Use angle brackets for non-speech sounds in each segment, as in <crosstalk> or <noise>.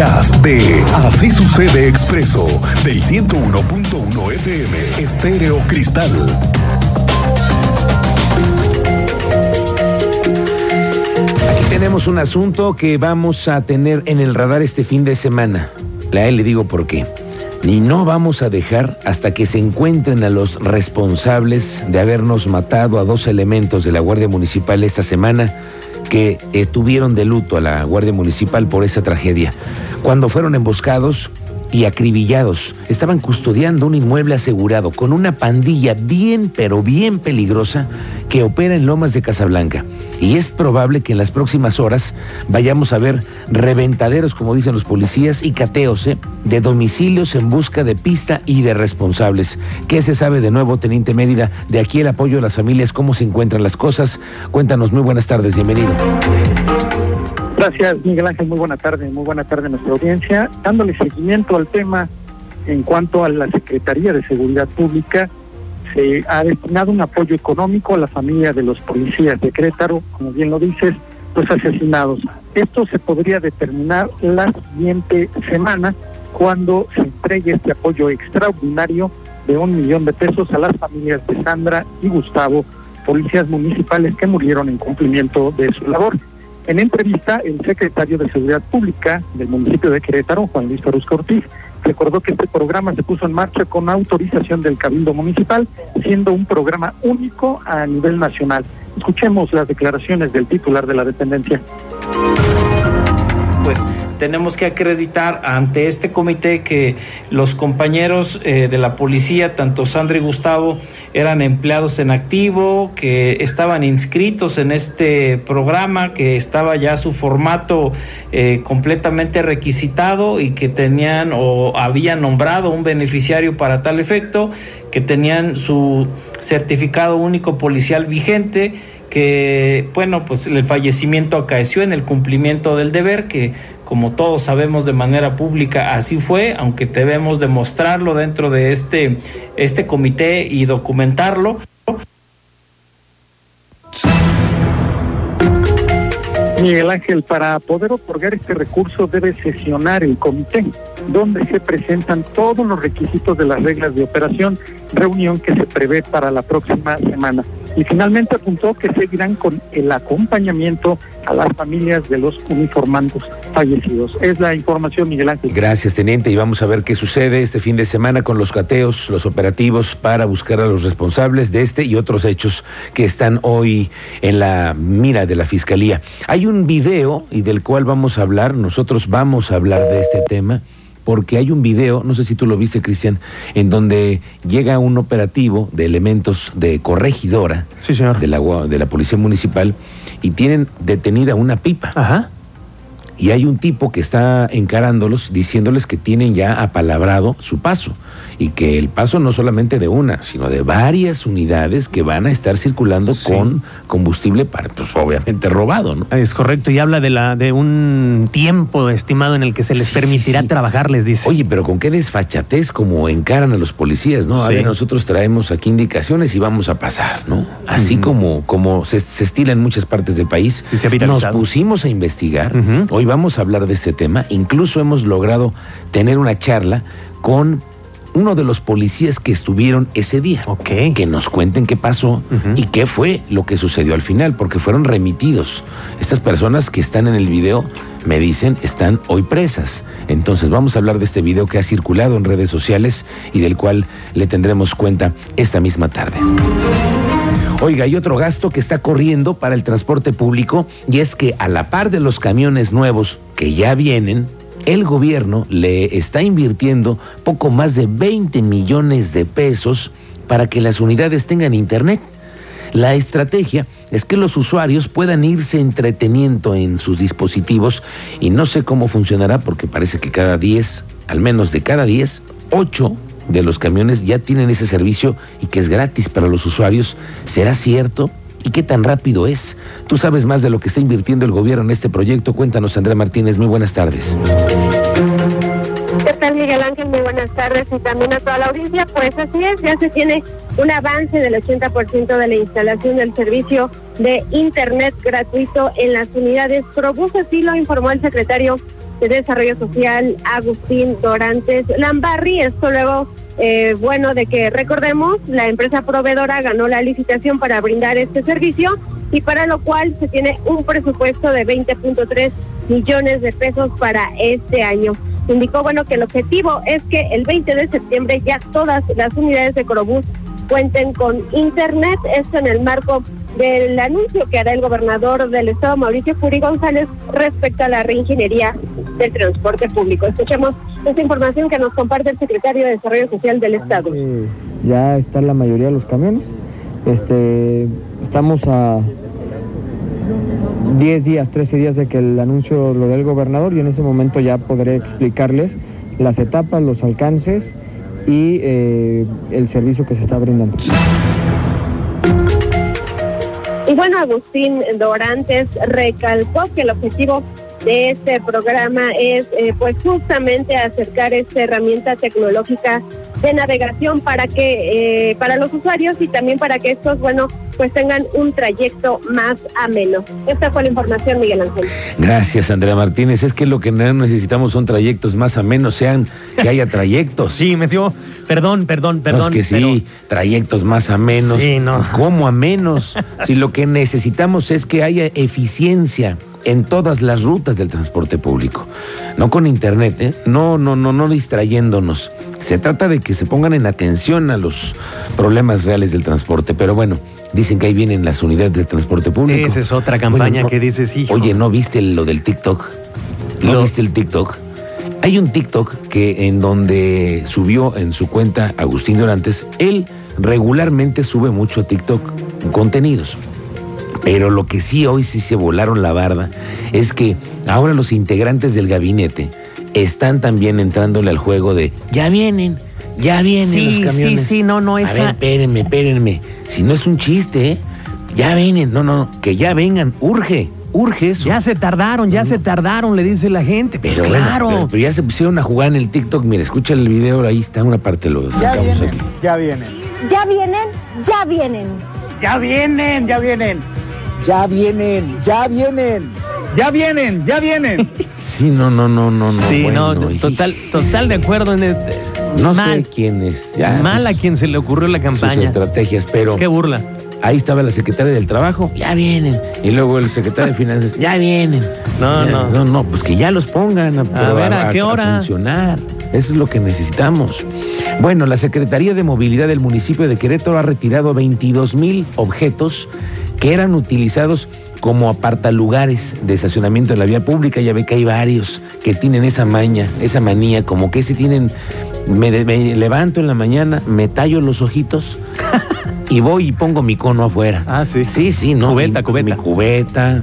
de Así sucede expreso del 101.1 FM Estéreo Cristal. Aquí tenemos un asunto que vamos a tener en el radar este fin de semana. La él le digo por qué. Ni no vamos a dejar hasta que se encuentren a los responsables de habernos matado a dos elementos de la Guardia Municipal esta semana que eh, tuvieron de luto a la Guardia Municipal por esa tragedia. Cuando fueron emboscados y acribillados, estaban custodiando un inmueble asegurado con una pandilla bien, pero bien peligrosa que opera en Lomas de Casablanca. Y es probable que en las próximas horas vayamos a ver reventaderos, como dicen los policías, y cateos ¿eh? de domicilios en busca de pista y de responsables. ¿Qué se sabe de nuevo, Teniente Mérida? De aquí el apoyo de las familias, cómo se encuentran las cosas. Cuéntanos, muy buenas tardes, bienvenido. Gracias, Miguel Ángel. Muy buena tarde, muy buena tarde a nuestra audiencia. Dándole seguimiento al tema en cuanto a la Secretaría de Seguridad Pública, se ha destinado un apoyo económico a la familia de los policías de Querétaro, como bien lo dices, los asesinados. Esto se podría determinar la siguiente semana cuando se entregue este apoyo extraordinario de un millón de pesos a las familias de Sandra y Gustavo, policías municipales que murieron en cumplimiento de su labor. En entrevista, el secretario de Seguridad Pública del municipio de Querétaro, Juan Luis Farusca Ortiz, recordó que este programa se puso en marcha con autorización del Cabildo Municipal, siendo un programa único a nivel nacional. Escuchemos las declaraciones del titular de la dependencia. Pues tenemos que acreditar ante este comité que los compañeros eh, de la policía, tanto Sandra y Gustavo, eran empleados en activo, que estaban inscritos en este programa, que estaba ya su formato eh, completamente requisitado y que tenían o habían nombrado un beneficiario para tal efecto, que tenían su certificado único policial vigente que, bueno, pues el fallecimiento acaeció en el cumplimiento del deber, que como todos sabemos de manera pública, así fue, aunque debemos demostrarlo dentro de este, este comité y documentarlo. Miguel Ángel, para poder otorgar este recurso debe sesionar el comité, donde se presentan todos los requisitos de las reglas de operación, reunión que se prevé para la próxima semana y finalmente apuntó que seguirán con el acompañamiento a las familias de los uniformandos fallecidos. Es la información, Miguel Ángel. Gracias, teniente, y vamos a ver qué sucede este fin de semana con los cateos, los operativos para buscar a los responsables de este y otros hechos que están hoy en la mira de la Fiscalía. Hay un video y del cual vamos a hablar, nosotros vamos a hablar de este tema porque hay un video, no sé si tú lo viste, Cristian, en donde llega un operativo de elementos de corregidora De, la, de la Policía Municipal y tienen detenida una pipa. Ajá. Y hay un tipo que está encarándolos diciéndoles que tienen ya apalabrado su paso y que el paso no solamente de una, sino de varias unidades que van a estar circulando con combustible, para, pues obviamente robado, ¿no? Es correcto, y habla de la de un tiempo estimado en el que se les permitirá trabajar, les dice. Oye, pero con qué desfachatez como encaran a los policías, ¿no? A ver, nosotros traemos aquí indicaciones y vamos a pasar, ¿no? Así como, como se, estila en muchas partes del país. se ha Nos pusimos a investigar, hoy vamos a hablar de este tema, incluso hemos logrado tener una charla con uno de los policías que estuvieron ese día. Ok. Que nos cuenten qué pasó y qué fue lo que sucedió al final, porque fueron remitidos. Estas personas que están en el video, me dicen, están hoy presas. Entonces vamos a hablar de este video que ha circulado en redes sociales y del cual le tendremos cuenta esta misma tarde. Oiga, hay otro gasto que está corriendo para el transporte público y es que a la par de los camiones nuevos que ya vienen, el gobierno le está invirtiendo poco más de 20 millones de pesos para que las unidades tengan internet. La estrategia es que los usuarios puedan irse entreteniendo en sus dispositivos y no sé cómo funcionará porque parece que cada 10, al menos de cada 10, 8 de los camiones ya tienen ese servicio y que es gratis para los usuarios. ¿Será cierto? ¿Y qué tan rápido es? Tú sabes más de lo que está invirtiendo el gobierno en este proyecto. Cuéntanos, Andrea Martínez. Muy buenas tardes. ¿Qué tal, Miguel Ángel? Muy buenas tardes y también a toda la audiencia. Pues así es, ya se tiene un avance del 80% de la instalación del servicio de Internet gratuito en las unidades Probus. Así lo informó el secretario de Desarrollo Social, Agustín Dorantes Lambarri. Esto luego, eh, bueno, de que recordemos, la empresa proveedora ganó la licitación para brindar este servicio y para lo cual se tiene un presupuesto de 20.3 millones de pesos para este año. Indicó, bueno, que el objetivo es que el 20 de septiembre ya todas las unidades de Corobús cuenten con internet, esto en el marco del anuncio que hará el gobernador del estado, Mauricio Curi González, respecto a la reingeniería del transporte público. Escuchemos esta información que nos comparte el secretario de Desarrollo Social del estado. Ya está la mayoría de los camiones. Este, estamos a 10 días, 13 días de que el anuncio lo dé el gobernador y en ese momento ya podré explicarles las etapas, los alcances y eh, el servicio que se está brindando. Bueno, Agustín Dorantes recalcó que el objetivo de este programa es eh, pues justamente acercar esta herramienta tecnológica de navegación para que eh, para los usuarios y también para que estos bueno pues tengan un trayecto más ameno. Esta fue la información, Miguel Ángel. Gracias, Andrea Martínez. Es que lo que necesitamos son trayectos más amenos, sean que haya <laughs> trayectos. Sí, me dio, perdón, perdón, perdón. No, es que sí, trayectos más amenos. Sí, no. ¿Cómo amenos? <laughs> si lo que necesitamos es que haya eficiencia en todas las rutas del transporte público. No con internet, ¿eh? No, no, no, no distrayéndonos. Se trata de que se pongan en atención a los problemas reales del transporte. Pero bueno, dicen que ahí vienen las unidades de transporte público. Esa es otra campaña Bueno, no- que dices, hijo. Oye, ¿no viste lo del TikTok? ¿No Lo- viste el TikTok? Hay un TikTok que en donde subió en su cuenta Agustín Dorantes, él regularmente sube mucho TikTok contenidos. Pero lo que sí hoy sí se volaron la barda es que ahora los integrantes del gabinete están también entrándole al juego de ya vienen, ya vienen Sí, los camiones. sí, sí, no, no, A esa- ver, espérenme, espérenme. Si no es un chiste, ¿eh? Ya vienen, no, no, que ya vengan, urge, urge eso. Ya se tardaron, ya se tardaron, le dice la gente. Pues Pero bueno, claro. pero, pero ya se pusieron a jugar en el TikTok. Mira, escucha el video, ahí está una parte, lo sacamos aquí. ya vienen. Ya vienen, ya vienen. Ya vienen, ya vienen. Ya vienen, ya vienen. Ya vienen, ya vienen. <laughs> Sí, no, no, no, no, no. sí, bueno, no, y- total, total de acuerdo en este. No mal, sé quién es. ya, mal a sus- quien se le ocurrió la Sus campaña. estrategias, pero Qué burla. ahí estaba la secretaria del Trabajo, ya vienen. Y luego el secretario de Finanzas, ya vienen. No, Ya, no. No, no, pues que ya los pongan a, pero ver, ¿a qué hora? funcionar. Eso es lo que necesitamos. Bueno, la Secretaría de Movilidad del municipio de Querétaro ha retirado 22 mil objetos que eran utilizados como apartalugares de estacionamiento en la vía pública. Ya ve que hay varios que tienen esa maña, esa manía, como que se tienen. Me, levanto en la mañana, me tallo los ojitos <laughs> y voy y pongo mi cono afuera. Ah, sí. Sí, sí, ¿no? Cubeta, Mi- cubeta. Mi cubeta,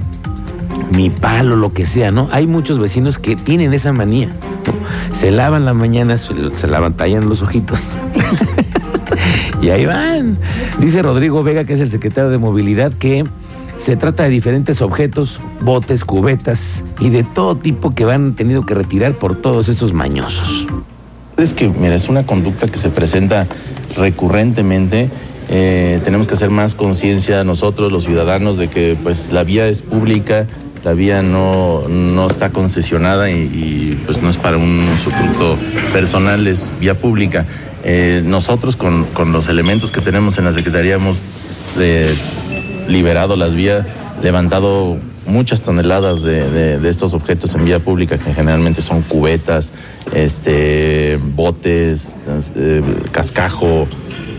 mi palo, lo que sea, ¿no? Hay muchos vecinos que tienen esa manía. ¿no? Se lavan la mañana, se, se lavan, tallan los ojitos. <laughs> <laughs> y ahí van. Dice Rodrigo Vega, que es el secretario de Movilidad, que se trata de diferentes objetos, botes, cubetas y de todo tipo que van tenido que retirar por todos estos mañosos. Es que, mira, es una conducta que se presenta recurrentemente. Eh, tenemos que hacer más conciencia nosotros, los ciudadanos, de que pues la vía es pública, la vía no, no está concesionada y, pues no es para un usufructo personal, es vía pública. Eh, nosotros con, con los elementos que tenemos en la Secretaría hemos eh, liberado las vías, levantado muchas toneladas de, de- estos objetos en vía pública, que generalmente son cubetas, este, botes, eh, cascajo,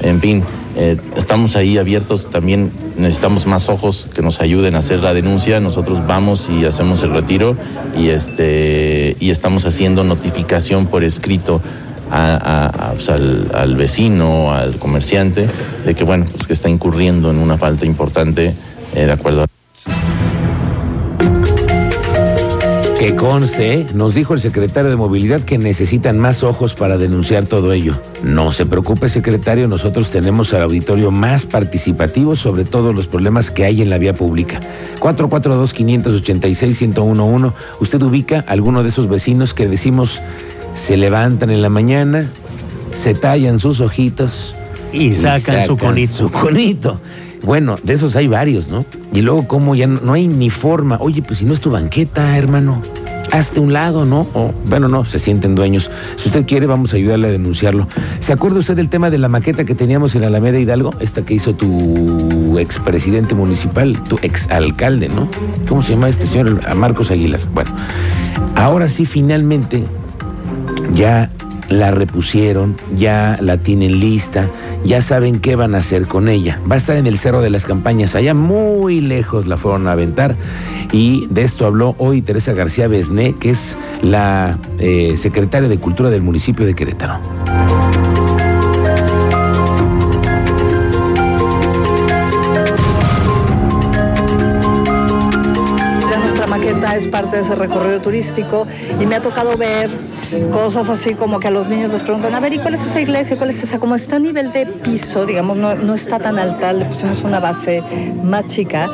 en fin. eh, estamos ahí abiertos, también necesitamos más ojos que nos ayuden a hacer la denuncia. Nosotros vamos y hacemos el retiro y, este, y estamos haciendo notificación por escrito al, vecino, al comerciante, de que bueno, pues que está incurriendo en una falta importante eh, de acuerdo a Que conste, nos dijo el secretario de Movilidad que necesitan más ojos para denunciar todo ello. No se preocupe, secretario, nosotros tenemos al auditorio más participativo sobre todos los problemas que hay en la vía pública. 442-586-1011. ¿Usted ubica a alguno de esos vecinos que decimos se levantan en la mañana, se tallan sus ojitos Y sacan su conito. Su conito. Bueno, de esos hay varios, ¿no? Y luego, como ya no, no hay ni forma. Oye, pues si no es tu banqueta, hermano. hazte un lado, ¿no? O, bueno, no, se sienten dueños. Si usted quiere, vamos a ayudarle a denunciarlo. ¿Se acuerda usted del tema de la maqueta que teníamos en Alameda Hidalgo? Esta que hizo tu expresidente municipal, tu exalcalde, ¿no? ¿Cómo se llama este señor? A Marcos Aguilar. Bueno, ahora sí, finalmente, ya la repusieron, ya la tienen lista, ya saben qué van a hacer con ella. Va a estar en el Cerro de las Campañas, allá muy lejos la fueron a aventar. Y de esto habló hoy Teresa García Besné, que es la eh, secretaria de Cultura del municipio de Querétaro. Es parte de ese recorrido turístico y me ha tocado ver cosas así como que a los niños les preguntan, a ver, ¿y cuál es esa iglesia? ¿Cuál es esa? Como está a nivel de piso, digamos, no, no está tan alta, le pusimos una base más chica,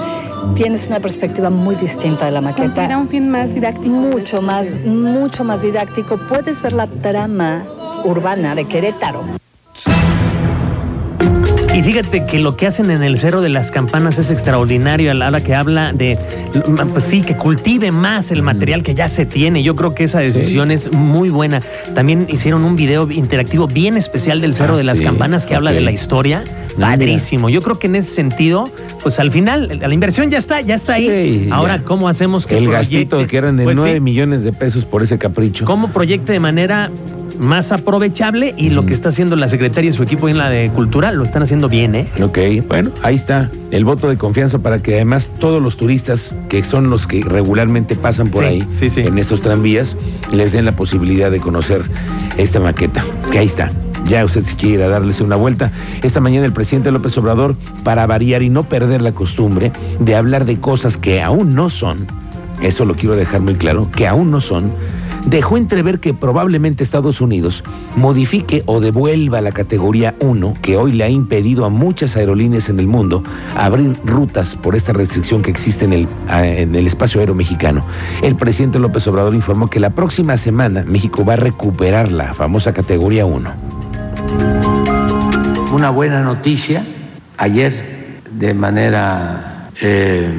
tienes una perspectiva muy distinta de la maqueta. Era un fin más didáctico. Mucho más, mucho más didáctico. Puedes ver la trama urbana de Querétaro. Y fíjate que lo que hacen en el Cerro de las Campanas es extraordinario a la hora que habla de, pues sí, que cultive más el material que ya se tiene. Yo creo que esa decisión es muy buena. También hicieron un video interactivo bien especial del Cerro Ah, de las sí, Campanas que habla de la historia. Padrísimo. Yo creo que en ese sentido, pues al final, la inversión ya está, ya está ahí. Sí, Ahora, ya. ¿cómo hacemos que El proyecte? gastito que eran de Pues sí, 9 millones de pesos por ese capricho. cómo proyecte de manera más aprovechable y lo que está haciendo la Secretaría y su equipo en la de Cultura lo están haciendo bien, ¿eh? Ok, bueno, ahí está el voto de confianza para que además todos los turistas, que son los que regularmente pasan por Sí, ahí sí, sí. en estos tranvías, les den la posibilidad de conocer esta maqueta, que ahí está. Ya usted si quiere ir a darles una vuelta. Esta mañana el presidente López Obrador, para variar y no perder la costumbre de hablar de cosas que aún no son, eso lo quiero dejar muy claro, que aún no son, dejó entrever que probablemente Estados Unidos modifique o devuelva la categoría 1 que hoy le ha impedido a muchas aerolíneas en el mundo abrir rutas por esta restricción que existe en el, a- en el espacio aéreo mexicano. El presidente López Obrador informó que la próxima semana México va a recuperar la famosa categoría 1. Una buena noticia ayer de manera eh,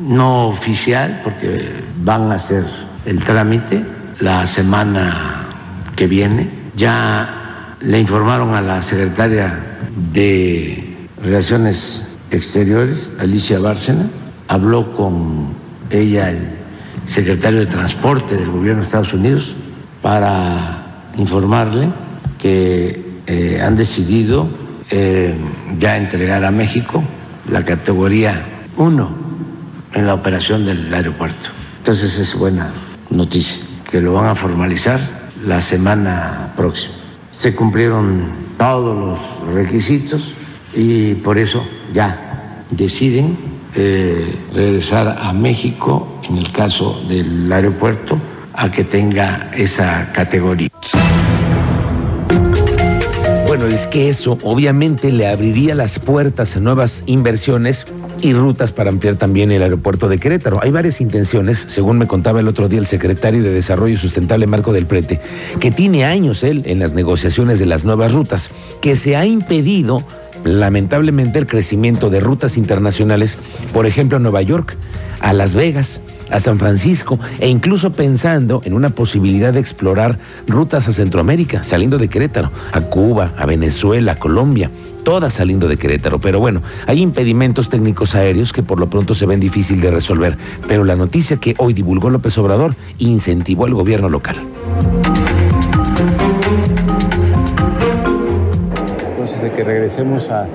no oficial, porque van a hacer el trámite la semana que viene. Ya le informaron a la secretaria de Relaciones Exteriores, Alicia Bárcena, habló con ella el secretario de Transporte del gobierno de Estados Unidos para informarle que eh, han decidido eh, ya entregar a México la categoría 1 en la operación del aeropuerto. Entonces es buena noticia, que lo van a formalizar la semana próxima. Se cumplieron todos los requisitos y por eso ya deciden eh, regresar a México, en el caso del aeropuerto, a que tenga esa categoría. Bueno, es que eso obviamente le abriría las puertas a nuevas inversiones y rutas para ampliar también el aeropuerto de Querétaro. Hay varias intenciones, según me contaba el otro día el secretario de Desarrollo Sustentable Marco del Prete, que tiene años él en las negociaciones de las nuevas rutas, que se ha impedido lamentablemente el crecimiento de rutas internacionales, por ejemplo a Nueva York, a Las Vegas, a San Francisco e incluso pensando en una posibilidad de explorar rutas a Centroamérica, saliendo de Querétaro, a Cuba, a Venezuela, a Colombia, todas saliendo de Querétaro. Pero bueno, hay impedimentos técnicos aéreos que por lo pronto se ven difícil de resolver. Pero la noticia que hoy divulgó López Obrador incentivó al gobierno local. Entonces, de que regresemos a,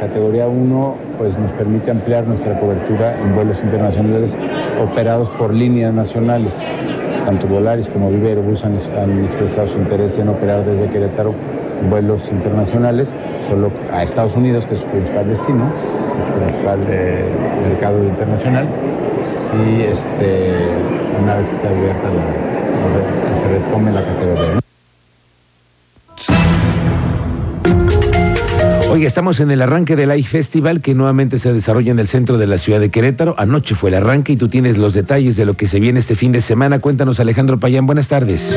categoría 1, pues nos permite ampliar nuestra cobertura en vuelos internacionales operados por líneas nacionales. Tanto Volaris como Viva Aerobús han, han expresado su interés en operar desde Querétaro vuelos internacionales, solo a Estados Unidos, que es su principal destino, es su principal eh, mercado internacional. Si este, una vez que esté abierta, se retome la categoría. Oye, estamos en el arranque del AI Festival que nuevamente se desarrolla en el centro de la ciudad de Querétaro. Anoche fue el arranque y tú tienes los detalles de lo que se viene este fin de semana. Cuéntanos, Alejandro Payán. Buenas tardes.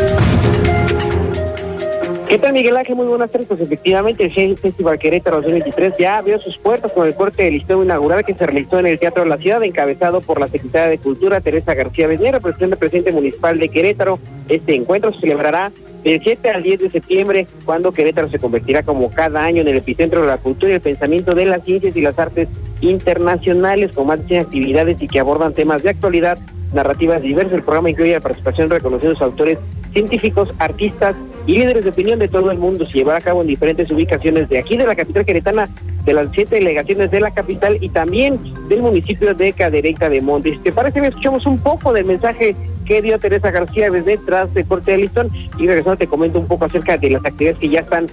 ¿Qué tal Miguel Ángel? Muy buenas tardes. Pues efectivamente el Festival Querétaro 2023 ya abrió sus puertas con el corte del listón inaugural que se realizó en el Teatro de la Ciudad, encabezado por la Secretaria de Cultura Teresa García Beñera, presidente presidente municipal de Querétaro. Este encuentro se celebrará del 7 al 10 de septiembre, cuando Querétaro se convertirá como cada año en el epicentro de la cultura y el pensamiento de las ciencias y las artes internacionales, con más de 100 actividades y que abordan temas de actualidad, narrativas diversas. El programa incluye la participación de reconocidos autores científicos, artistas y líderes de opinión de todo el mundo. Se llevará a cabo en diferentes ubicaciones de aquí, de la capital queretana, de las siete delegaciones de la capital y también del municipio de Cadereyta de Montes. ¿Te parece que escuchamos un poco del mensaje que dio Teresa García desde tras de Corte de Listón? Y regresando te comento un poco acerca de las actividades que ya están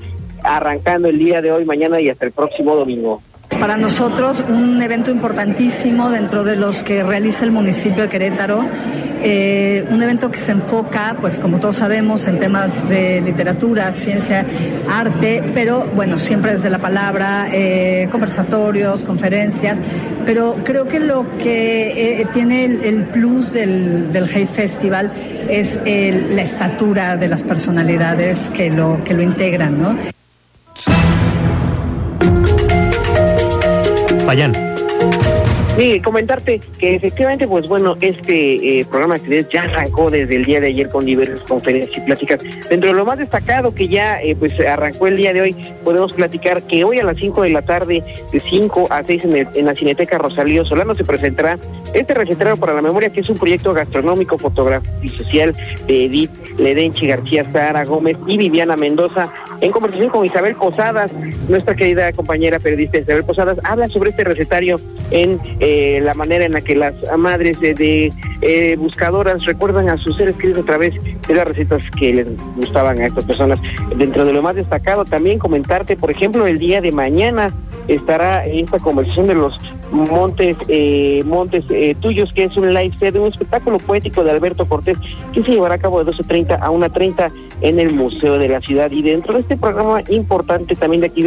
arrancando el día de hoy, mañana y hasta el próximo domingo. Para nosotros un evento importantísimo dentro de los que realiza el municipio de Querétaro, eh, un evento que se enfoca, pues como todos sabemos, en temas de literatura, ciencia, arte, pero bueno, siempre desde la palabra, eh, conversatorios, conferencias, pero creo que lo que eh, tiene el, plus del, del Hey Festival es la estatura de las personalidades que lo, que lo integran, ¿no? Vayan. Sí, comentarte que efectivamente, pues bueno, este eh, programa de ya arrancó desde el día de ayer con diversas conferencias y pláticas. Dentro de lo más destacado que ya eh, pues arrancó el día de hoy, podemos platicar que hoy a las 5 de la tarde, de 5 a 6 en, en la Cineteca Rosalío Solano, se presentará este recetario para la memoria, que es un proyecto gastronómico, fotográfico y social de Edith Ledenchi García Sara Gómez y Viviana Mendoza, en conversación con Isabel Posadas, nuestra querida compañera periodista Isabel Posadas, habla sobre este recetario en eh, la manera en la que las madres de, eh, buscadoras recuerdan a sus seres queridos a través de las recetas que les gustaban a estas personas. Dentro de lo más destacado, también comentarte, por ejemplo, el día de mañana estará esta conversación de los Montes eh, Montes eh, Tuyos, que es un live set un espectáculo poético de Alberto Cortés, que se llevará a cabo de 12.30 a 1.30 en el Museo de la Ciudad. Y dentro de este programa importante también de aquí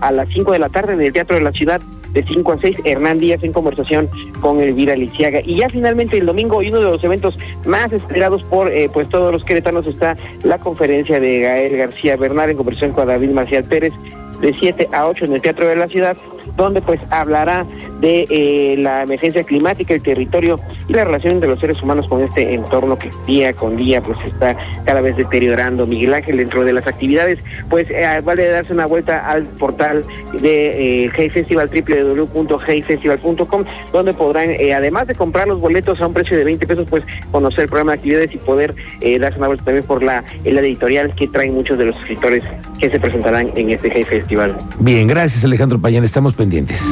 a las 5 de la tarde en el Teatro de la Ciudad, de 5 a 6, Hernán Díaz en conversación con Elvira Lisiaga. Y ya finalmente el domingo, y uno de los eventos más esperados por eh, pues todos los queretanos, está la conferencia de Gael García Bernal en conversación con David Marcial Pérez de 7 a 8 en el Teatro de la Ciudad, donde pues hablará de eh, la emergencia climática, el territorio y la relación de los seres humanos con este entorno que día con día pues está cada vez deteriorando. Miguel Ángel, dentro de las actividades, pues eh, vale darse una vuelta al portal de eh, Hey Festival, www.heyfestival.com, donde podrán, eh, además de comprar los boletos a un precio de 20 pesos, pues conocer el programa de actividades y poder darse una vuelta también por la, el editorial que traen muchos de los escritores que se presentarán en este Hey Festival. Bien, gracias Alejandro Payán, estamos pendientes.